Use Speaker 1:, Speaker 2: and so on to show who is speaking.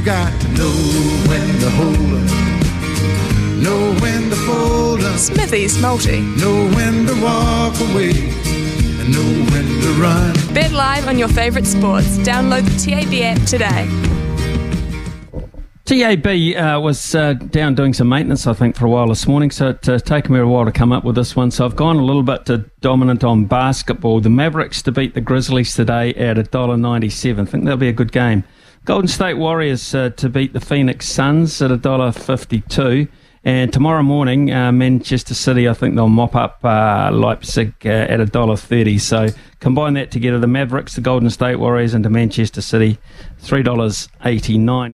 Speaker 1: You got to know when to hold 'em, know when to fold 'em,
Speaker 2: Smithy's Multi.
Speaker 1: know when to walk away, and know when to run.
Speaker 2: Bet live on your favourite sports. Download the TAB app today.
Speaker 3: TAB uh, was uh, down doing some maintenance, I think, for a while this morning, so it's uh, taken me a while to come up with this one. So I've gone a little bit to dominant on basketball. The Mavericks to beat the Grizzlies today at $1.97. I think that'll be a good game. Golden State Warriors uh, to beat the Phoenix Suns at $1.52. And tomorrow morning, uh, Manchester City, I think they'll mop up uh, Leipzig uh, at $1.30. So combine that together, the Mavericks, the Golden State Warriors, and the Manchester City, $3.89.